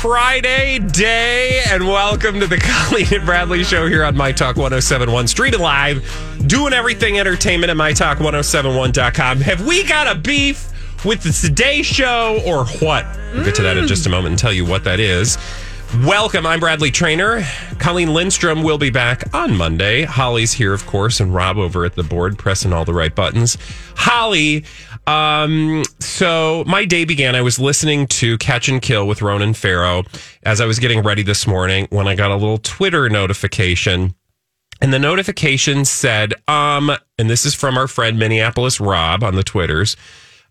Friday day, and welcome to the Colleen and Bradley Show here on My Talk 1071 Street Live, doing everything entertainment at MyTalk1071.com. Have we got a beef with the Today Show or what? We'll get to that in just a mm. moment and tell you what that is. Welcome. I'm Bradley Traynor. Colleen Lindstrom will be back on Monday. Holly's here, of course, and Rob over at the board pressing all the right buttons. Holly, um, so my day began. I was listening to Catch and Kill with Ronan Farrow as I was getting ready this morning when I got a little Twitter notification. And the notification said, um, and this is from our friend Minneapolis Rob on the Twitters.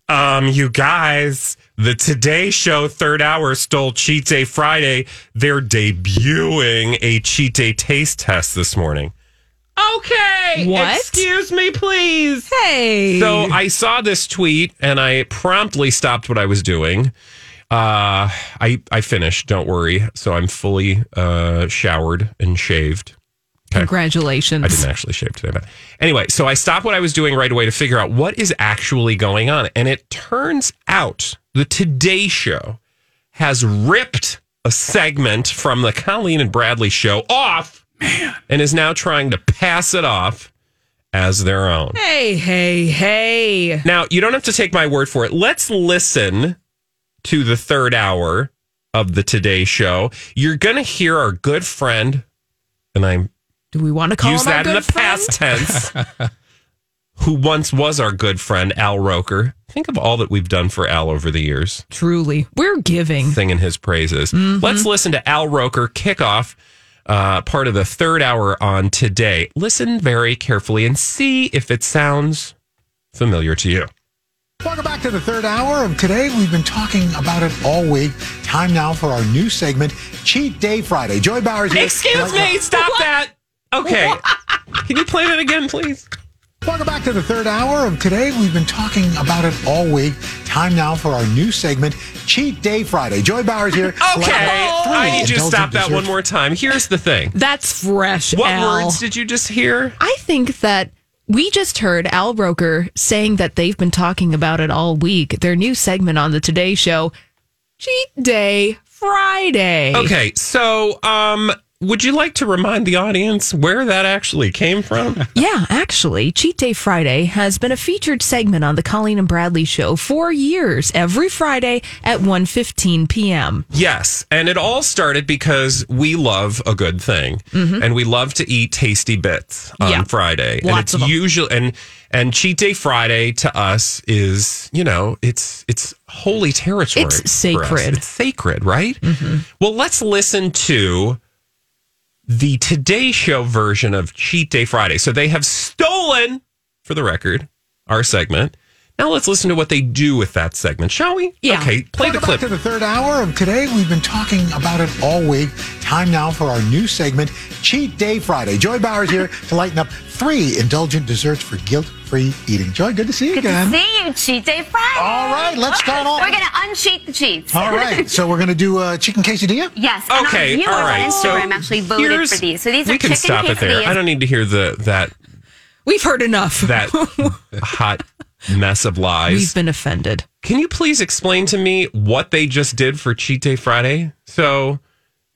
Um, you guys, the Today Show third hour stole Cheat Day Friday. They're debuting a Cheat Day taste test this morning. Okay. What? Excuse me, please. Hey. So I saw this tweet and I promptly stopped what I was doing. Uh, I I finished. Don't worry. So I'm fully uh, showered and shaved. Congratulations. I didn't actually shave today, but anyway. So I stopped what I was doing right away to figure out what is actually going on, and it turns out the Today Show has ripped a segment from the Colleen and Bradley Show off, man, and is now trying to pass it off as their own. Hey, hey, hey. Now, you don't have to take my word for it. Let's listen to the third hour of the Today Show. You're going to hear our good friend, and I Do we want to call use that in the friend? past tense, who once was our good friend, Al Roker. Think of all that we've done for Al over the years, Truly, we're giving. singing his praises. Mm-hmm. Let's listen to Al Roker kick off uh, part of the third hour on today. Listen very carefully and see if it sounds familiar to you. Welcome back to the third hour of today. We've been talking about it all week. Time now for our new segment, Cheat Day Friday. Joy Bauer's here. Excuse me, stop that. Okay. Can you play that again, please? Welcome back to the third hour of today. We've been talking about it all week. Time now for our new segment, Cheat Day Friday. Joy Bauer's here. Okay. I need you to stop that one more time. Here's the thing. That's fresh, What Al. words did you just hear? I think that we just heard Al Roker saying that they've been talking about it all week. Their new segment on the Today Show, Cheat Day Friday. Okay, so um would you like to remind the audience where that actually came from? Yeah, actually, Cheat Day Friday has been a featured segment on the Colleen and Bradley Show for years, every Friday at 1.15 p.m. yes, and it all started because we love a good thing, and we love to eat tasty bits on Mm-hmm. Yeah. Friday. and Lots it's of 'em. usually and and cheat day Friday to us is you know it's it's holy territory. It's sacred. It's sacred, right? Mm-hmm. Well, let's listen to the Today Show version of Cheat Day Friday. So they have stolen, for the record, our segment. Now let's listen to what they do with that segment, shall we? Yeah. Okay, play the clip. back to the third hour of today. We've been talking about it all week. Time now for our new segment, Cheat Day Friday. Joy Bauer's here to lighten up three indulgent desserts for guilt-free eating. Joy, good to see you again. Good again. to see you, Cheat Day Friday. All right, let's start off. We're going to uncheat the cheats. All right, so we're going to do uh, chicken quesadilla. Yes. And Okay, our viewers all right. on So Instagram actually voted here's- for these. So these are we can chicken stop it there. quesadillas. I don't need to hear the that We've heard enough. that hot mess of lies. We've been offended. Can you please explain to me what they just did for Cheat Day Friday? So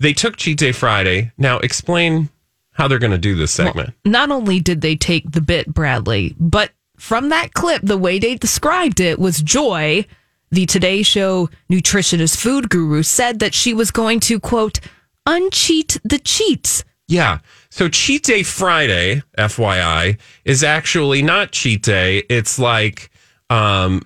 they took Cheat Day Friday. Now explain how they're going to do this segment. Not only did they take the bit, Bradley, but from that clip, the way they described it was Joy, the Today Show nutritionist food guru, said that she was going to, quote, uncheat the cheats. Yeah. So Cheat Day Friday, FYI, is actually not Cheat Day. It's like um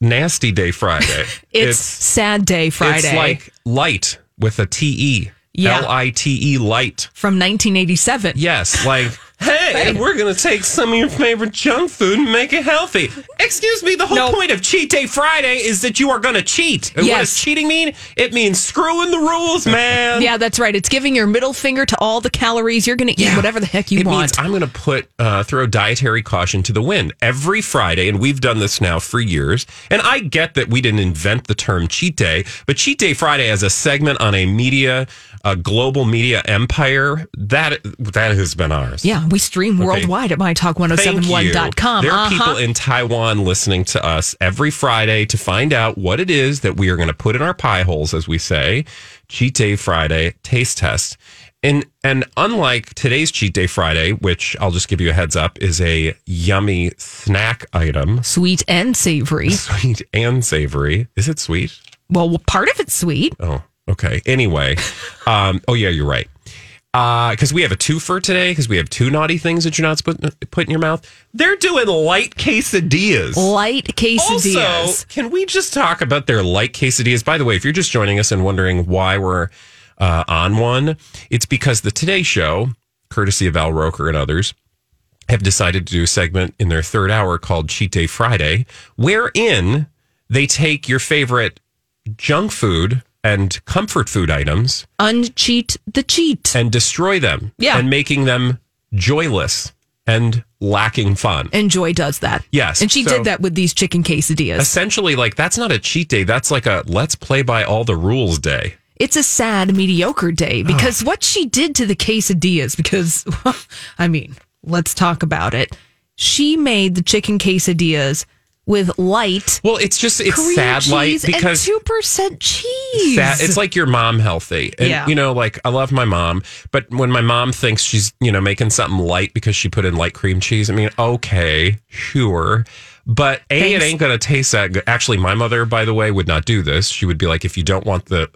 Nasty Day Friday. It's, Sad Day Friday It's like light with a T E. Yeah. L I T E light. from 1987. Yes, like hey, we're going to take some of your favorite junk food and make it healthy. Excuse me, the whole No. point of Cheat Day Friday is that you are going to cheat. And what Yes. does cheating mean? It means screwing the rules, man. Yeah, that's right. It's giving your middle finger to all the calories. You're going to eat whatever the heck you it want. Means I'm going to put uh, throw dietary caution to the wind every Friday, and we've done this now for years. And I get that we didn't invent the term cheat day, but cheat day Friday as a segment on a media, a global media empire that that has been ours. yeah, we stream worldwide at mytalk1071.com. There are Uh-huh. people in Taiwan listening to us every Friday to find out what it is that we are going to put in our pie holes, as we say. Cheat Day Friday taste test. And and unlike today's Cheat Day Friday, which I'll just give you a heads up, is a yummy snack item, Sweet and savory. sweet and savory. Is it sweet? Well, part of it's sweet. Oh, okay. Anyway, um, oh yeah, you're right. Because we have a twofer today, because we have two naughty things that you're not supposed to put in your mouth. They're doing light quesadillas. Light quesadillas. Also, can we just talk about their light quesadillas? By the way, if you're just joining us and wondering why we're uh, on one, it's because the Today Show, courtesy of Al Roker and others, have decided to do a segment in their third hour called Cheat Day Friday, wherein they take your favorite junk food and comfort food items Uncheat the cheat. and destroy them Yeah. and making them joyless and lacking fun. And Joy does that. Yes, And she so- did that with these chicken quesadillas. essentially like that's not a cheat day that's like a let's play by all the rules day it's a sad, mediocre day because what she did to the quesadillas, because, I mean, let's talk about it. She made the chicken quesadillas with light well it's just it's cream sad light because 2% cheese. sad, it's like your mom healthy. And Yeah. you know like i love my mom but when my mom thinks she's you know making something light because she put in light cream cheese i mean okay sure. But a it ain't gonna taste that good. Actually my mother by the way would not do this. She would be like if you don't want the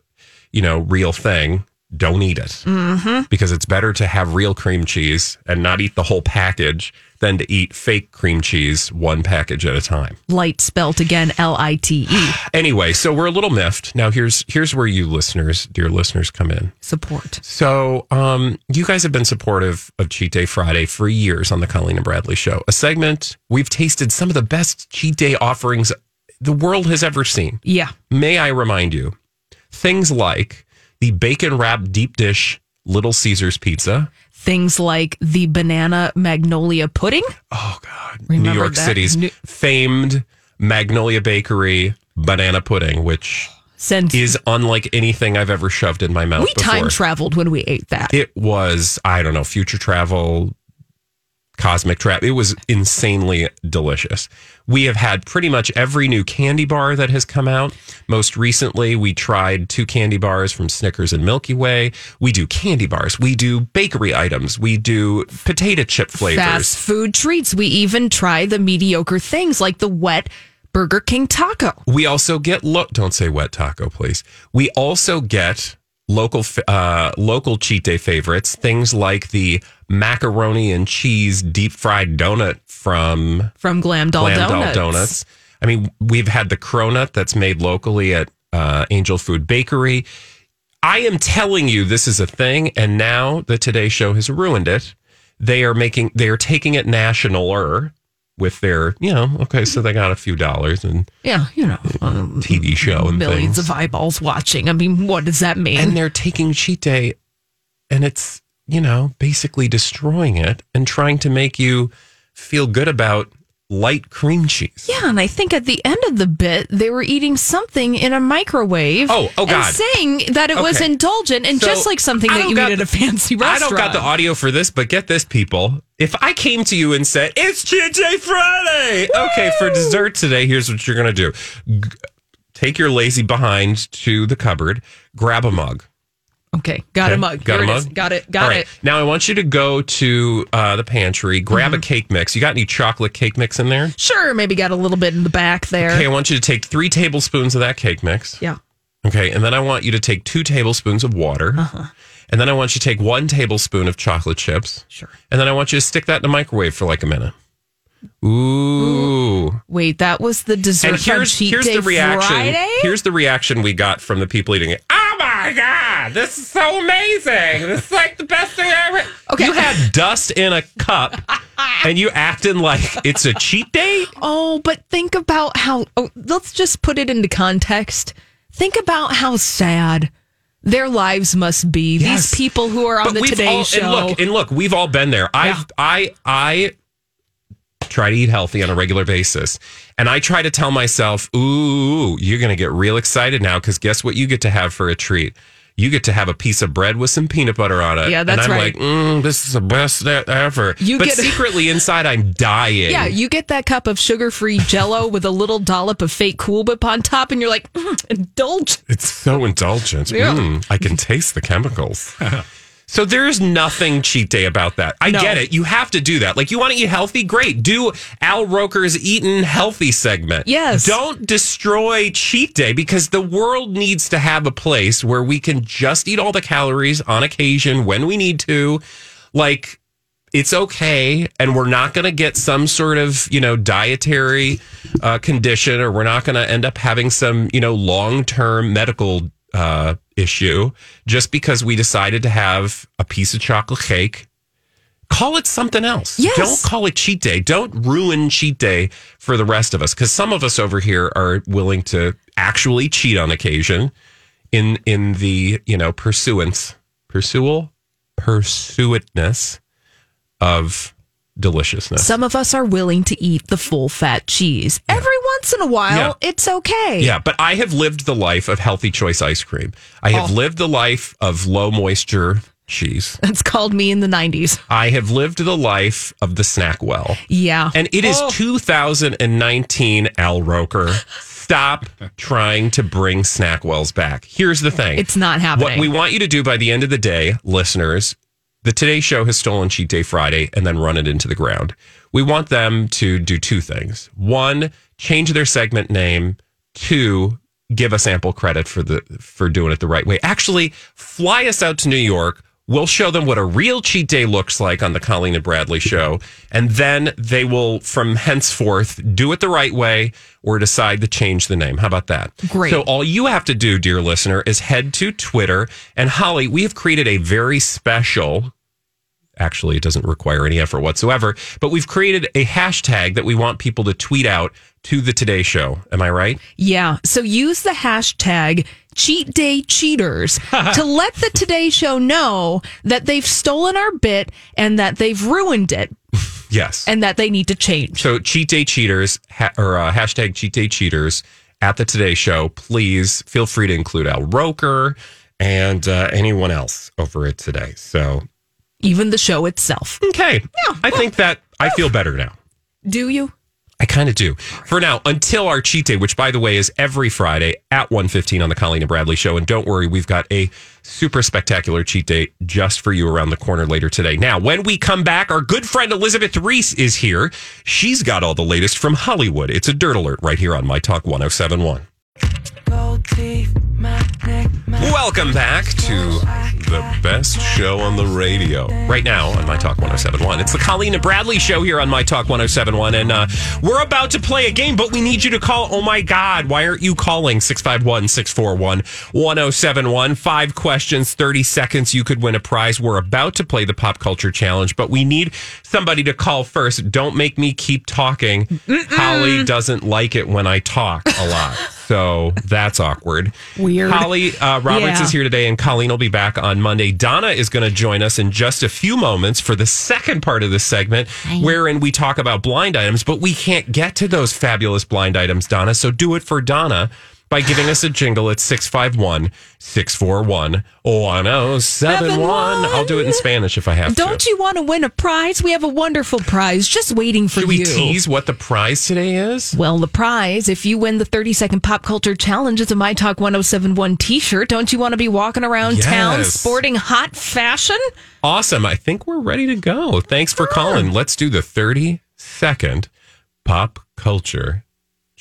you know real thing don't eat it mm-hmm. because it's better to have real cream cheese and not eat the whole package than to eat fake cream cheese one package at a time light spelt again, L I T E. anyway so we're a little miffed now here's here's where you listeners dear listeners come in Support. so um you guys have been supportive of cheat day friday for years on the colleen and bradley show a segment we've tasted some of the best cheat day offerings the world has ever seen Yeah. may i remind you things like the bacon wrapped deep dish little caesars pizza Things like the banana magnolia pudding. oh god Remember new york that? city's New- famed magnolia bakery banana pudding which is unlike anything I've ever shoved in my mouth we before. time traveled when we ate that. it was, I don't know, future travel, cosmic Trap. It was insanely delicious. We have had pretty much every new candy bar that has come out. Most recently, we tried two candy bars from Snickers and Milky Way. We do candy bars. We do bakery items. We do potato chip flavors. Fast food treats. We even try the mediocre things like the wet Burger King taco. We also get lo- don't say wet taco, please. We also get local uh, local cheat day favorites, things like the macaroni and cheese deep fried donut from From Glam Doll Glam Doll Donuts. Donuts. I mean, we've had the cronut that's made locally at uh, Angel Food Bakery. I am telling you, this is a thing, and now the Today Show has ruined it. They are making, they are taking it nationaler with their, you know, okay, so they got a few dollars and Yeah, you know, um, TV show and millions things. of eyeballs watching. I mean, what does that mean? and they're taking cheat day and it's you know basically destroying it and trying to make you feel good about light cream cheese. Yeah, and I think at the end of the bit, they were eating something in a microwave. Oh, oh, God. And saying that it was indulgent and So, just like something that you eat at a fancy i don't got the audio for this but get this people. If i came to you and said it's cheat day friday! Okay for dessert today here's what you're gonna do. G- take your lazy behind to the cupboard grab a mug Okay, got Okay, a mug. Got Here a it mug? is. Got it. Got right. it. Mm-hmm. Now I want you to go to uh, the pantry, grab a cake mix. You got any chocolate cake mix in there? Sure, maybe got a little bit in the back there. Okay, I want you to take three tablespoons of that cake mix. Yeah. Okay, and then I want you to take two tablespoons of water. Uh-huh. And then I want you to take one tablespoon of chocolate chips. Sure. And then I want you to stick that in the microwave for like a minute. Ooh. Wait, that was the dessert And here's Cheat here's Day the reaction. Friday? Here's the reaction we got from the people eating it. Oh my my God, this is so amazing. This is like the best thing I ever. Okay. You had dust in a cup and you acting like it's a cheat day? Oh, but think about how. Oh, let's just put it into context. Think about how sad their lives must be. Yes. These people who are on But the Today all, Show. And look, and look, we've all been there. I've, I, I try to eat healthy on a regular basis. And I try to tell myself, ooh, you're going to get real excited now because guess what you get to have for a treat? You get to have a piece of bread with some peanut butter on it. Yeah, that's and I'm right. like, mm, this is the best ever. You but get- secretly inside, I'm dying. yeah, you get that cup of sugar-free Jello with a little dollop of fake Cool Whip on top, and you're like, mm, indulge. It's so indulgent. Yeah. Mm, I can taste the chemicals. so there's nothing cheat day about that. I No. get it. You have to do that. Like you want to eat healthy, great. Do Al Roker's eating healthy segment. Yes. Don't destroy cheat day because the world needs to have a place where we can just eat all the calories on occasion when we need to. Like it's okay and we're not going to get some sort of you know dietary uh, condition or we're not going to end up having some you know long-term medical uh, issue just because we decided to have a piece of chocolate cake. Call it something else. Yes. don't call it cheat day. Don't ruin cheat day for the rest of us because some of us over here are willing to actually cheat on occasion in in the you know pursuance pursual pursuitness of deliciousness. Some of us are willing to eat the full fat cheese. Every once in a while, Yeah. it's okay. yeah, but I have lived the life of healthy choice ice cream. I have Oh. lived the life of low moisture cheese. That's called me in the 90s. I have lived the life of the snack well. Yeah. And it is Oh. 2019, Al Roker. Stop trying to bring Snackwells back. Here's the thing. It's not happening. What we want you to do by the end of the day, listeners, the Today Show has stolen Cheat Day Friday and then run it into the ground. We want them to do two things. One, change their segment name. Two, give us ample credit for the for doing it the right way. Actually, fly us out to New York. We'll show them what a real cheat day looks like on the Colleen and Bradley show. And then they will, from henceforth, do it the right way or decide to change the name. How about that? Great. So all you have to do, dear listener, is head to Twitter. And Holly, we have created a very special Actually, it doesn't require any effort whatsoever. But we've created a hashtag that we want people to tweet out to the Today Show. Am I right? Yeah. So use the hashtag cheat day cheaters to let the Today Show know that they've stolen our bit and that they've ruined it Yes. and that they need to change. so cheat day cheaters ha- or uh, hashtag cheat day cheaters at the Today Show. Please feel free to include Al Roker and uh, anyone else over it today. So Even the show itself. okay, Yeah. I think that I feel better now. Do you? I kind of do. For now, until our cheat day, which by the way is every Friday at 1.15 on the Colleen and Bradley show. And don't worry, we've got a super spectacular cheat day just for you around the corner later today. Now, when we come back, our good friend Elizabeth Reese is here. She's got all the latest from Hollywood. It's a dirt alert right here on My Talk 1071. Gold teeth, my neck, my Welcome back to the best show on the radio. Right now on My Talk 1071. It's the Colleen and Bradley show here on My Talk 1071. And uh, we're about to play a game, but we need you to call. Oh my God, why aren't you calling 651 641 1071? Five questions, 30 seconds. You could win a prize. We're about to play the pop culture challenge, but we need somebody to call first. Don't make me keep talking. Holly doesn't like it when I talk a lot. So that's awkward. Weird. Holly uh, Roberts Yeah. is here today, and Colleen will be back on Monday. Donna is going to join us in just a few moments for the second part of this segment, wherein we talk about blind items, but we can't get to those fabulous blind items, Donna. So do it for Donna by giving us a jingle at 651 641 1071. I'll do it in Spanish if I have to. Don't you want to win a prize? We have a wonderful prize just waiting for you. Should we tease what the prize today is? Well, the prize, if you win the 30 second pop culture challenge, is a My Talk 1071 t shirt. Don't you want to be walking around town sporting hot fashion? Awesome. I think we're ready to go. Thanks for calling. Let's do the 30 second pop culture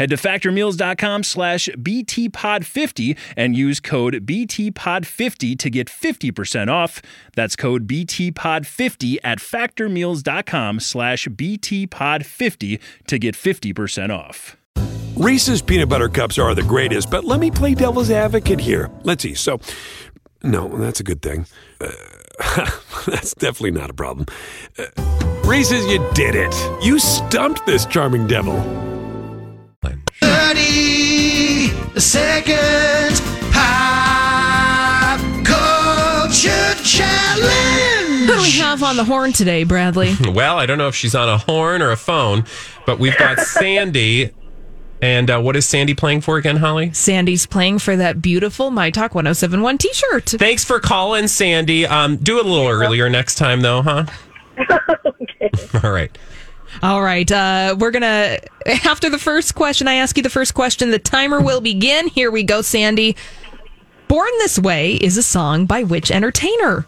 Head to factormeals.com slash BTPod50 and use code BTPod50 to get 50% off. That's code BTPod50 at factormeals.com slash BTPod50 to get 50% off. Reese's peanut butter cups are the greatest, but let me play devil's advocate here. Let's see. So, no, that's a good thing. Uh, that's definitely not a problem. Uh, Reese's, you did it. You stumped this charming devil. 30 seconds pop culture challenge. Who do we have on the horn today, Bradley? Well, I don't know if she's on a horn or a phone, but we've got Sandy. And uh, what is Sandy playing for again, Holly? Sandy's playing for that beautiful My Talk 1071 t shirt. Thanks for calling, Sandy. Um, do it a little earlier next time, though, huh? okay. All right. All right. Uh, we're going to, after the first question, I ask you the first question. The timer will begin. Here we go, Sandy. Born This Way is a song by which entertainer?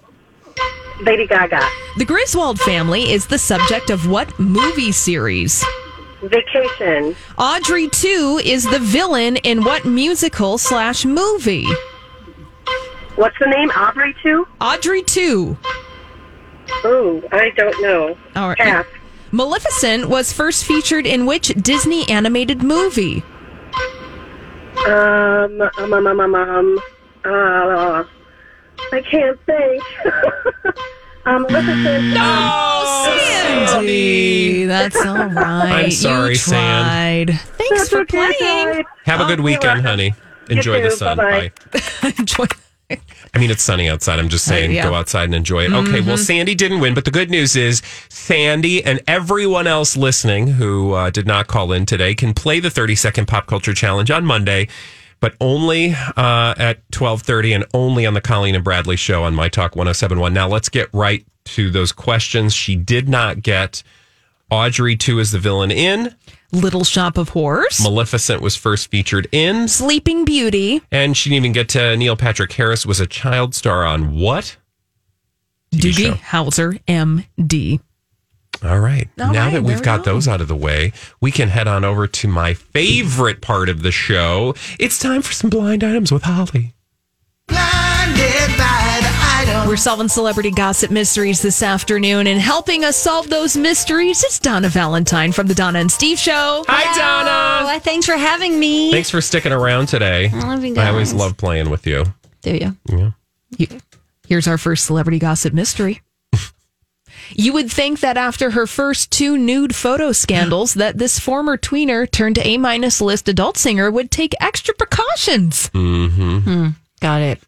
Lady Gaga. The Griswold family is the subject of what movie series? Vacation. Audrey 2 is the villain in what musical slash movie? What's the name? Aubrey too? Audrey 2. Oh, I don't know. All right. Pass. Maleficent was first featured in which Disney animated movie? Um, um, um, um, um, um uh, I can't think. um, Maleficent. Oh, Sandy. That's all right. I'm sorry, you San. tried. Thanks That's for okay, playing. guys. Have a good weekend, you're honey. You Enjoy the too. sun. Bye-bye. Bye. Enjoy. I mean, it's sunny outside. I'm just saying, Uh, yeah. go outside and enjoy it. Okay, well, Sandy didn't win, but the good news is Sandy and everyone else listening who uh, did not call in today can play the 30 second pop culture challenge on Monday, but only uh, at 12:30 and only on the Colleen and Bradley show on My Talk 1071. Now, let's get right to those questions. She did not get Audrey 2 is the villain in. Little Shop of Horrors. Maleficent was first featured in. Sleeping Beauty. And she didn't even get to Neil Patrick Harris was a child star on what? TV Doogie show. Howser, M.D. All right. All now right, that we've got go. those out of the way, we can head on over to my favorite part of the show. It's time for some blind items with Holly. We're solving celebrity gossip mysteries this afternoon, and helping us solve those mysteries is Donna Valentine from the Donna and Steve Show. Hi, Donna. Oh, thanks for having me. Thanks for sticking around today. I love you guys. I always love playing with you. Do you? Yeah. Here's our first celebrity gossip mystery. You would think that after her first two nude photo scandals, that this former tweener turned A minus list adult singer would take extra precautions. Mm-hmm. Got it.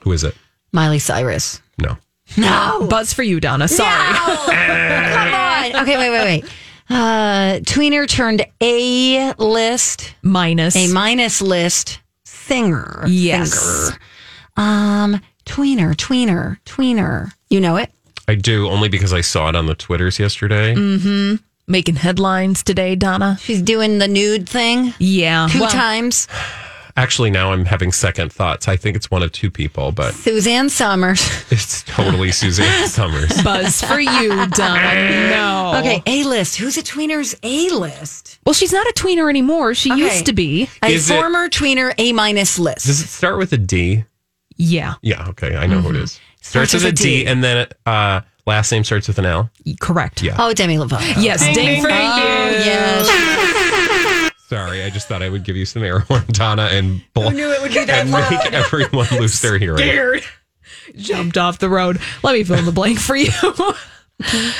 Who is it? Miley Cyrus. No. No. Buzz for you, Donna. Sorry. Come on. Okay, wait, wait, wait. Uh, tweener turned A list, Minus. A minus list singer. Yes. Singer. Um, tweener, tweener, tweener. You know it? I do, only because I saw it on the Twitters yesterday. Mm-hmm. Making headlines today, Donna. She's doing the nude thing Yeah. two well, times. Actually, now I'm having second thoughts. I think it's one of two people, but Suzanne Somers. it's totally Suzanne Somers. Buzz for you, Donna. No. Okay, A list. Who's a tweener's A list? Well, she's not a tweener anymore. She Okay. used to be. A Is it- former tweener A minus list. Does it start with a D? Yeah. Yeah, okay. I know who it is. Starts, Starts with a with a D, D. and then uh, last name starts with an L. Correct. Yeah. Oh, Demi Lovato. Yes. Ding, for you. Yes. Sorry, I just thought I would give you some air horn, Donna, and bl- knew it would be that and make everyone lose their hearing. Scared. Jumped off the road. Let me fill in the blank for you.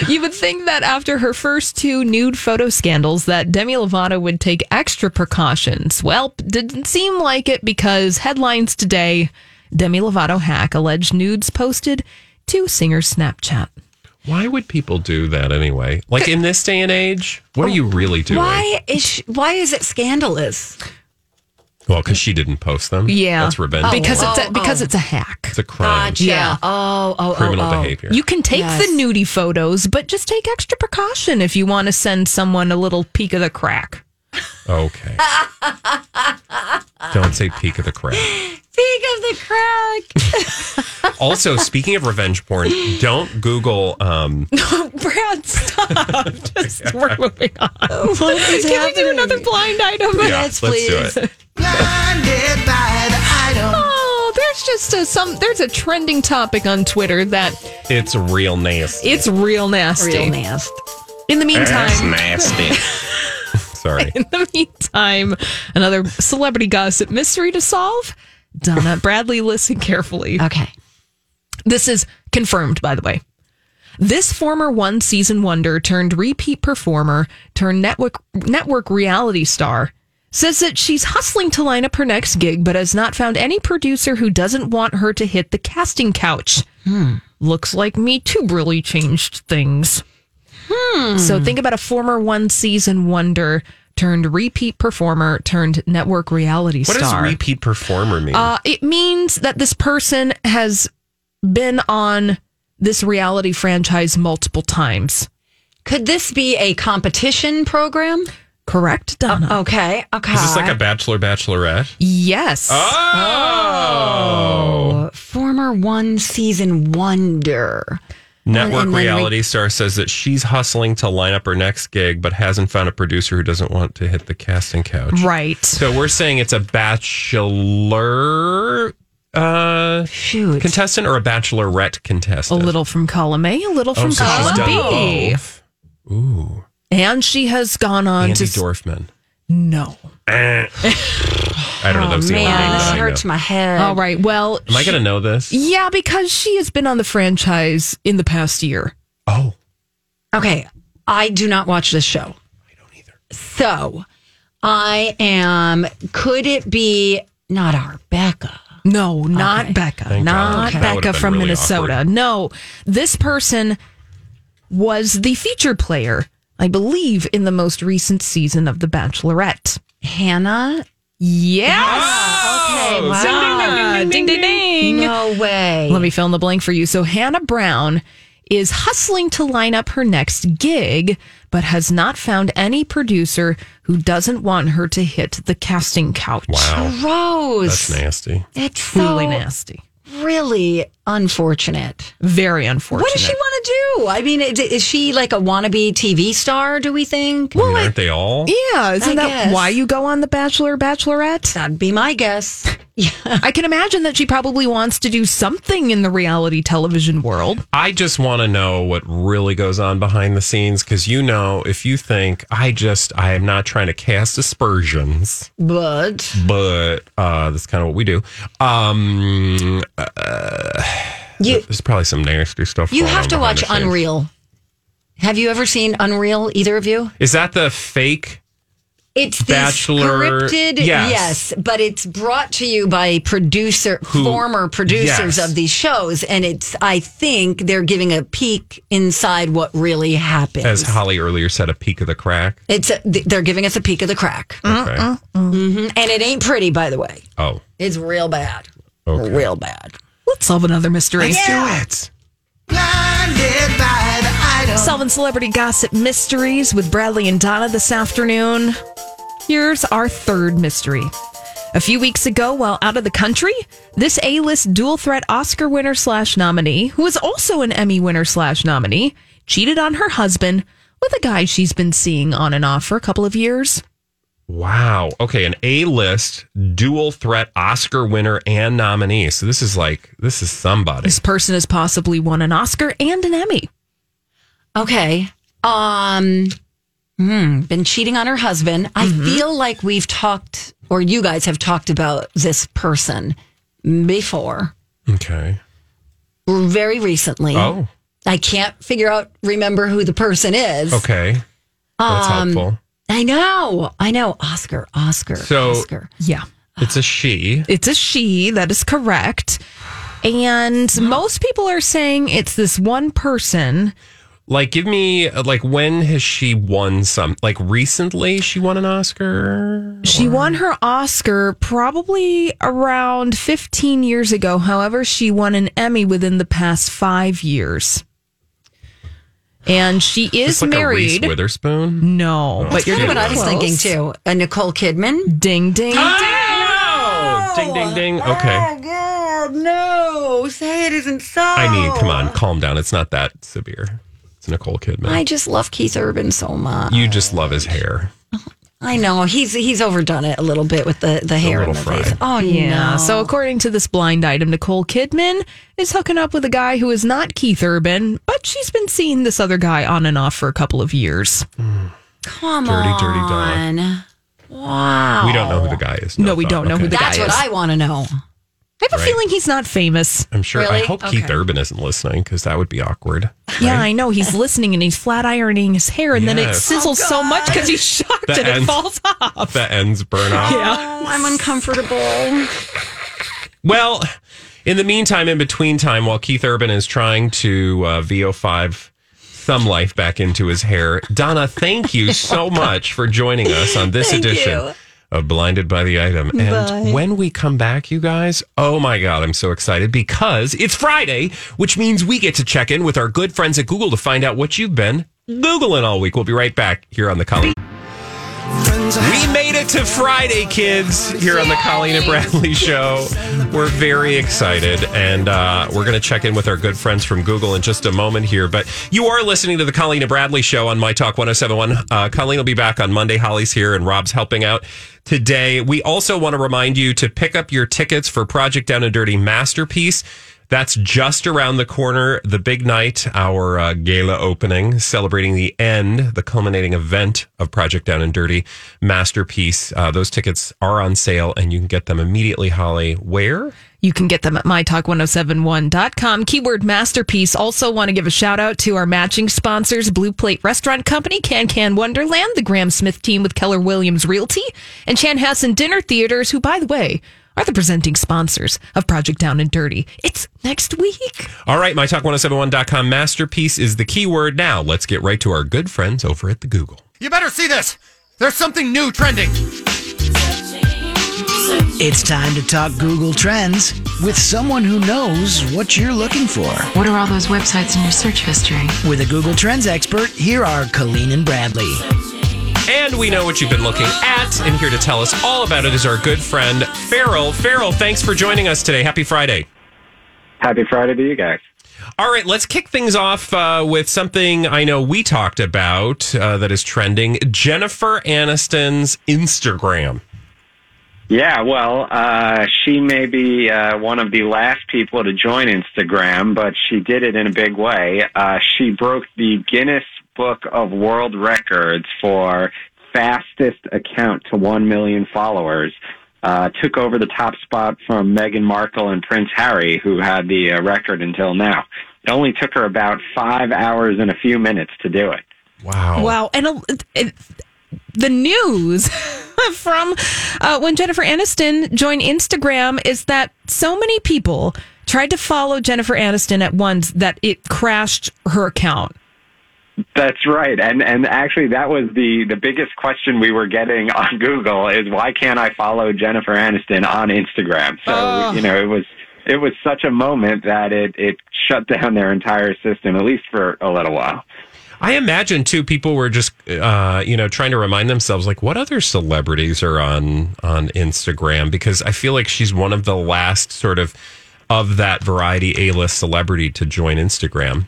You would think that after her first two nude photo scandals that Demi Lovato would take extra precautions. Well, didn't seem like it because headlines today, Demi Lovato hack alleged nudes posted to singer's Snapchat. Why would people do that anyway? Like in this day and age, what are you oh, really doing? Why is she, why is it scandalous? Well, because she didn't post them. Yeah. that's revenge. Oh, because porn. it's a, because it's a hack. it's a crime. Gotcha. Yeah. Oh, oh, oh Criminal oh, oh. behavior. You can take Yes. the nudie photos, but just take extra precaution if you want to send someone a little peek of the crack. Okay. Don't say peak of the crowd. Peek of the crack. Also, speaking of revenge porn, don't Google. Um, Brad, stop. Just, we're moving on. What is Can we do another blind item? yeah, Yes, let's do please. it. Blinded by the item. Oh, there's just a, some. There's a trending topic on Twitter that It's real nasty. it's real nasty. Real nasty. In the meantime, nasty. Sorry. in the meantime, another celebrity gossip mystery to solve. Donna Bradley, listen carefully. Okay. This is confirmed, by the way. This former one season wonder turned repeat performer turned network network reality star says that she's hustling to line up her next gig, but has not found any producer who doesn't want her to hit the casting couch. Hmm. Looks like Me Too really changed things. So think about a former one season wonder turned repeat performer turned network reality What star. What does repeat performer mean? Uh, it means that this person has been on this reality franchise multiple times. Could this be a competition program? Correct, Donna? Okay. Okay. Is this like a bachelor bachelorette? yes. Oh. former one season wonder? Network and reality star says that she's hustling to line up her next gig, but hasn't found a producer who doesn't want to hit the casting couch. Right. So we're saying it's a bachelor uh, Shoot. contestant or a bachelorette contestant. A little from column A, a little Oh, from so column B. both. Ooh, And she has gone on Andi to. Dorfman. no. I don't know. Oh, that was the only name Man, this that I hurts know. my head. All right. Well, Am I going to know this? yeah, because she has been on the franchise in the past year. Oh, Okay. I do not watch this show. I don't either. So I am, could it be not our Becca? No, not Okay. Becca. Thank not God. Okay. That would've Becca been from really Minnesota. awkward. No, this person was the feature player, I believe, in the most recent season of The Bachelorette. Hannah? Yes. Okay. Wow. Ah, Ding, ding, ding. No way. Let me fill in the blank for you. So Hannah Brown is hustling to line up her next gig, but has not found any producer who doesn't want her to hit the casting couch. wow. Gross. That's nasty. It's so Truly nasty. really unfortunate. Very unfortunate. What does she want to do? I mean, is, is she like a wannabe TV star, do we think? I mean, aren't they all? Yeah, isn't I that guess. why you go on The Bachelor, Bachelorette? That'd be my guess. Yeah. I can imagine that she probably wants to do something in the reality television world. I just want to know what really goes on behind the scenes because you know, if you think I just, I am not trying to cast aspersions, But but uh, that's kind of what we do. Um, uh, you there's probably some nasty stuff. you have on to watch. Unreal. Have you ever seen Unreal, either of you? Is that the fake? It's the Bachelor- scripted, yes. yes. but it's brought to you by producer, Who- former producers yes. of these shows, and it's. I think they're giving a peek inside what really happens. As Holly earlier said, a peek of the crack. it's a, they're giving us a peek of the crack, Okay. Mhm. and it ain't pretty, by the way. Oh, It's real bad, okay. real bad. Let's solve another mystery. Let's do it. Blinded by the item. Solving celebrity gossip mysteries with Bradley and Donna this afternoon. Here's our third mystery. A few weeks ago, while out of the country, this A-list dual threat Oscar winner slash nominee, who is also an Emmy winner slash nominee, cheated on her husband with a guy she's been seeing on and off for a couple of years. Wow. Okay, an A-list dual threat Oscar winner and nominee. So this is like this is somebody. This person has possibly won an Oscar and an Emmy. Okay. Um, hmm, been cheating on her husband. I feel like we've talked, or you guys have talked about this person before, Okay. very recently. Oh. I can't figure out, remember who the person is. Okay. That's Um, helpful. I know. I know. Oscar, Oscar, So- Oscar. Yeah. It's a she. It's a she. That is correct. And most people are saying it's this one person. Like, give me, uh, like, when has she won some? Like, recently she won an Oscar? She won her Oscar probably around 15 years ago. However, she won an Emmy within the past five years. And she is It's like a Reese married. Witherspoon? No, but you're Kind of what I was close. thinking too. A Nicole Kidman. Ding, ding, Oh! Ding, ding, ding. Oh, okay. Oh, God, no! Say it isn't so. I mean, come on, calm down. It's not that severe. It's Nicole Kidman. I just love Keith Urban so much. you just love his hair. I know he's he's overdone it a little bit with the the hair and little the face. Oh Yeah. no! So according to this blind item, Nicole Kidman is hooking up with a guy who is not Keith Urban, but she's been seeing this other guy on and off for a couple of years. come Dirty, on, dirty dog. Wow. We don't know who the guy is. No, we don't know who the guy is. That's what is. I want to know. I have a Right. feeling he's not famous. I'm sure. I Really? hope Keith Urban isn't listening because that would be awkward. Yeah, I know. He's listening and he's flat ironing his hair, and then it Yes. sizzles so much because he's shocked The and it falls off. The ends burn off. Oh, I'm uncomfortable. Well, in the meantime, in between time, while Keith Urban is trying to uh, VO5 some life back into his hair, Donna, thank you so much for joining us on this Thank edition you. Of Blinded by the Item. And when we come back, you guys, oh my God, I'm so excited because it's Friday, which means we get to check in with our good friends at Google to find out what you've been Googling all week. We'll be right back here on the Colleen. We made it to Friday, kids, here on the Colleen and Bradley Show. We're very excited, and uh, we're going to check in with our good friends from Google in just a moment here. But you are listening to the Colleen and Bradley Show on My Talk 1071. Uh, Colleen will be back on Monday. Holly's here, and Rob's helping out today. We also want to remind you to pick up your tickets for Project Down and Dirty Masterpiece. That's just around the corner. The big night, our uh, gala opening, celebrating the end, the culminating event of Project Down and Dirty Masterpiece. Uh, those tickets are on sale and you can get them immediately, Holly. Where? You can get them at mytalk1071.com. Keyword masterpiece. Also want to give a shout out to our matching sponsors, Blue Plate Restaurant Company, Can Can Wonderland, the Graham Smith team with Keller Williams Realty, and Chan Chanhassen Dinner Theaters, who, by the way, are the presenting sponsors of Project Down and Dirty. It's next week. All right, mytalk1071.com masterpiece is the keyword. Now, let's get right to our good friends over at the Google. You better see this. There's something new trending. It's time to talk Google Trends with someone who knows what you're looking for. What are all those websites in your search history? With a Google Trends expert, here are Colleen and Bradley. And we know what you've been looking at, and here to tell us all about it is our good friend, Farrell. Farrell, thanks for joining us today. Happy Friday. Happy Friday to you guys. All right, let's kick things off uh, with something I know we talked about uh, that is trending Jennifer Aniston's Instagram. Yeah, well, uh, she may be uh, one of the last people to join Instagram, but she did it in a big way. Uh, she broke the Guinness Book of World Records for fastest account to 1 million followers. Uh, took over the top spot from Meghan Markle and Prince Harry, who had the uh, record until now. It only took her about five hours and a few minutes to do it. Wow. Wow. And uh, it, the news from uh, when Jennifer Aniston joined Instagram is that so many people tried to follow Jennifer Aniston at once that it crashed her account. That's right, and and actually that was the the biggest question we were getting on Google is why can't I follow Jennifer Aniston on Instagram? So Oh. you know it was it was such a moment that it it shut down their entire system at least for a little while. I imagine too people were just uh, you know trying to remind themselves like what other celebrities are on on Instagram because I feel like she's one of the last sort of of that variety A-list celebrity to join Instagram.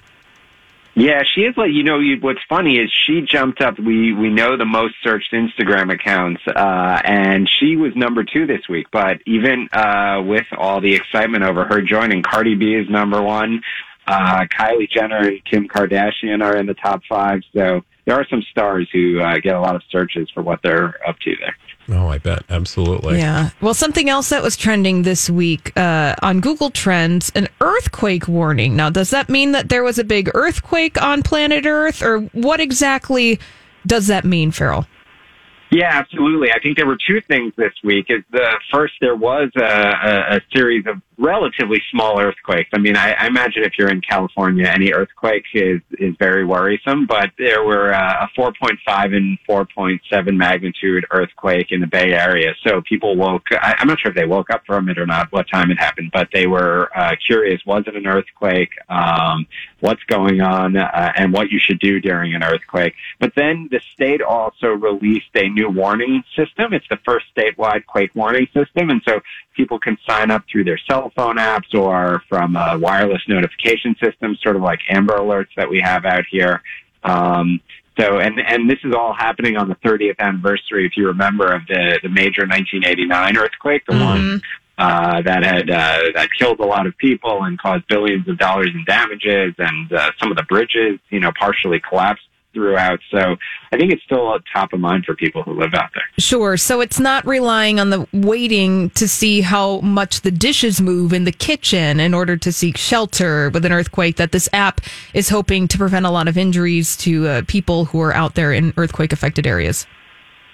Yeah, she is like you know. You, what's funny is she jumped up. We we know the most searched Instagram accounts, uh, and she was number two this week. But even uh, with all the excitement over her joining, Cardi B is number one. Uh, Kylie Jenner and Kim Kardashian are in the top five. So there are some stars who uh, get a lot of searches for what they're up to there. Oh, I bet. Absolutely. Yeah. Well, something else that was trending this week uh, on Google Trends an earthquake warning. Now, does that mean that there was a big earthquake on planet Earth, or what exactly does that mean, Farrell? Yeah, absolutely. I think there were two things this week. Is the first there was a, a, a series of relatively small earthquakes. I mean, I, I imagine if you're in California, any earthquake is is very worrisome. But there were uh, a 4.5 and 4.7 magnitude earthquake in the Bay Area. So people woke. I, I'm not sure if they woke up from it or not, what time it happened, but they were uh, curious. Was it an earthquake? Um, what's going on, uh, and what you should do during an earthquake. But then the state also released a new warning system. It's the first statewide quake warning system, and so people can sign up through their cell phone apps or from a wireless notification system, sort of like Amber Alerts that we have out here. Um, so, and and this is all happening on the 30th anniversary, if you remember, of the the major 1989 earthquake, the one uh, that had uh, that killed a lot of people and caused billions of dollars in damages, and uh, some of the bridges, you know, partially collapsed throughout. So, I think it's still top of mind for people who live out there. Sure. So it's not relying on the waiting to see how much the dishes move in the kitchen in order to seek shelter with an earthquake. That this app is hoping to prevent a lot of injuries to uh, people who are out there in earthquake affected areas.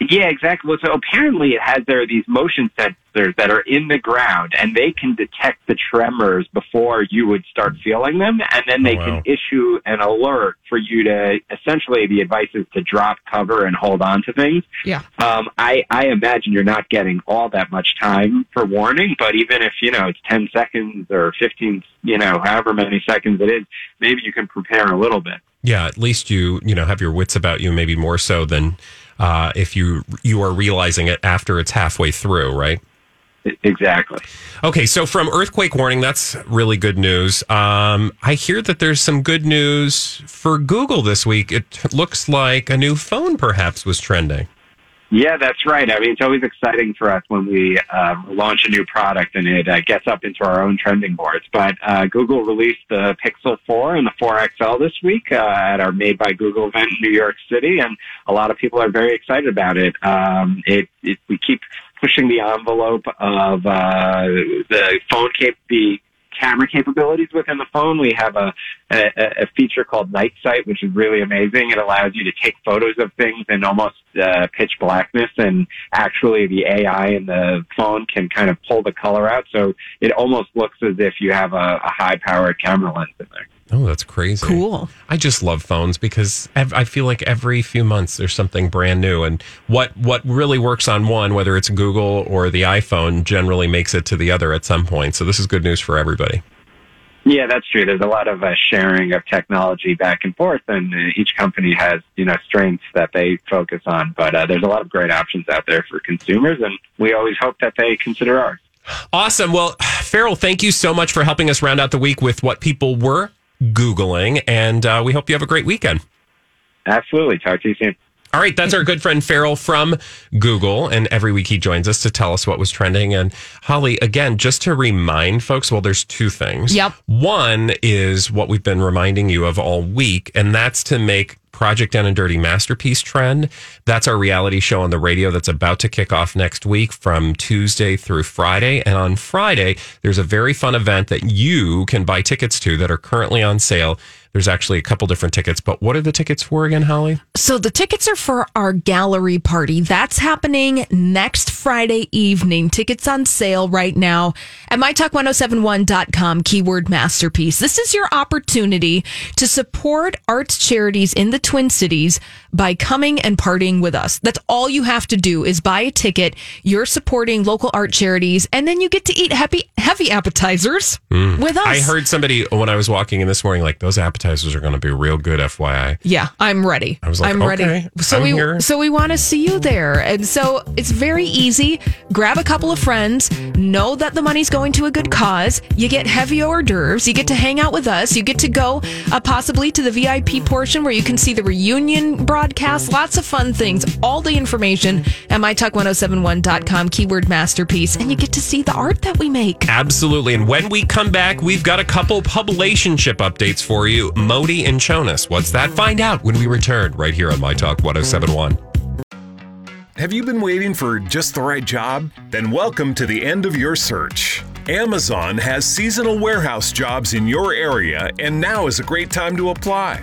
Yeah, exactly. Well, so apparently it has there are these motion sensors that are in the ground and they can detect the tremors before you would start feeling them and then they Oh, wow. can issue an alert for you to essentially the advice is to drop cover and hold on to things. Yeah. Um, I, I imagine you're not getting all that much time for warning, but even if, you know, it's 10 seconds or 15, you know, however many seconds it is, maybe you can prepare a little bit. Yeah, at least you you know have your wits about you, maybe more so than uh, if you you are realizing it after it's halfway through, right? Exactly. Okay, so from earthquake warning, that's really good news. Um, I hear that there's some good news for Google this week. It looks like a new phone perhaps was trending. Yeah, that's right. I mean, it's always exciting for us when we uh, launch a new product and it uh, gets up into our own trending boards. But uh, Google released the Pixel 4 and the 4XL this week uh, at our Made by Google event in New York City, and a lot of people are very excited about it. Um, it, it we keep pushing the envelope of uh, the phone cap- the camera capabilities within the phone. We have a, a, a feature called Night Sight, which is really amazing. It allows you to take photos of things in almost uh, pitch blackness, and actually the AI in the phone can kind of pull the color out, so it almost looks as if you have a, a high-powered camera lens in there. Oh, that's crazy. Cool. I just love phones because ev- I feel like every few months there's something brand new, and what what really works on one, whether it's Google or the iPhone, generally makes it to the other at some point. So this is good news for everybody. Yeah, that's true. There's a lot of uh, sharing of technology back and forth, and uh, each company has you know strengths that they focus on. But uh, there's a lot of great options out there for consumers, and we always hope that they consider ours. Awesome. Well, Farrell, thank you so much for helping us round out the week with what people were Googling. And uh, we hope you have a great weekend. Absolutely. Talk to you soon. All right, that's our good friend Farrell from Google. And every week he joins us to tell us what was trending. And Holly, again, just to remind folks, well, there's two things. Yep. One is what we've been reminding you of all week, and that's to make Project Down and Dirty Masterpiece Trend. That's our reality show on the radio that's about to kick off next week from Tuesday through Friday. And on Friday, there's a very fun event that you can buy tickets to that are currently on sale. There's actually a couple different tickets, but what are the tickets for again, Holly? So the tickets are for our gallery party. That's happening next Friday evening. Tickets on sale right now at mytalk1071.com, keyword masterpiece. This is your opportunity to support arts charities in the Twin Cities by coming and partying with us. That's all you have to do is buy a ticket. You're supporting local art charities and then you get to eat heavy, heavy appetizers with us. Mm. I heard somebody when I was walking in this morning, like those appetizers are going to be real good, FYI. Yeah, I'm ready. I was like, I'm ready. So I'm we here. so we want to see you there, and so it's very easy. Grab a couple of friends. Know that the money's going to a good cause. You get heavy hors d'oeuvres. You get to hang out with us. You get to go uh, possibly to the VIP portion where you can see the reunion broadcast. Lots of fun things. All the information at mytalk1071.com. Keyword masterpiece, and you get to see the art that we make. Absolutely. And when we come back, we've got a couple publicationship updates for you. Modi and Jonas. What's that? Find out when we return right here on My Talk 1071. Have you been waiting for just the right job? Then welcome to the end of your search. Amazon has seasonal warehouse jobs in your area, and now is a great time to apply.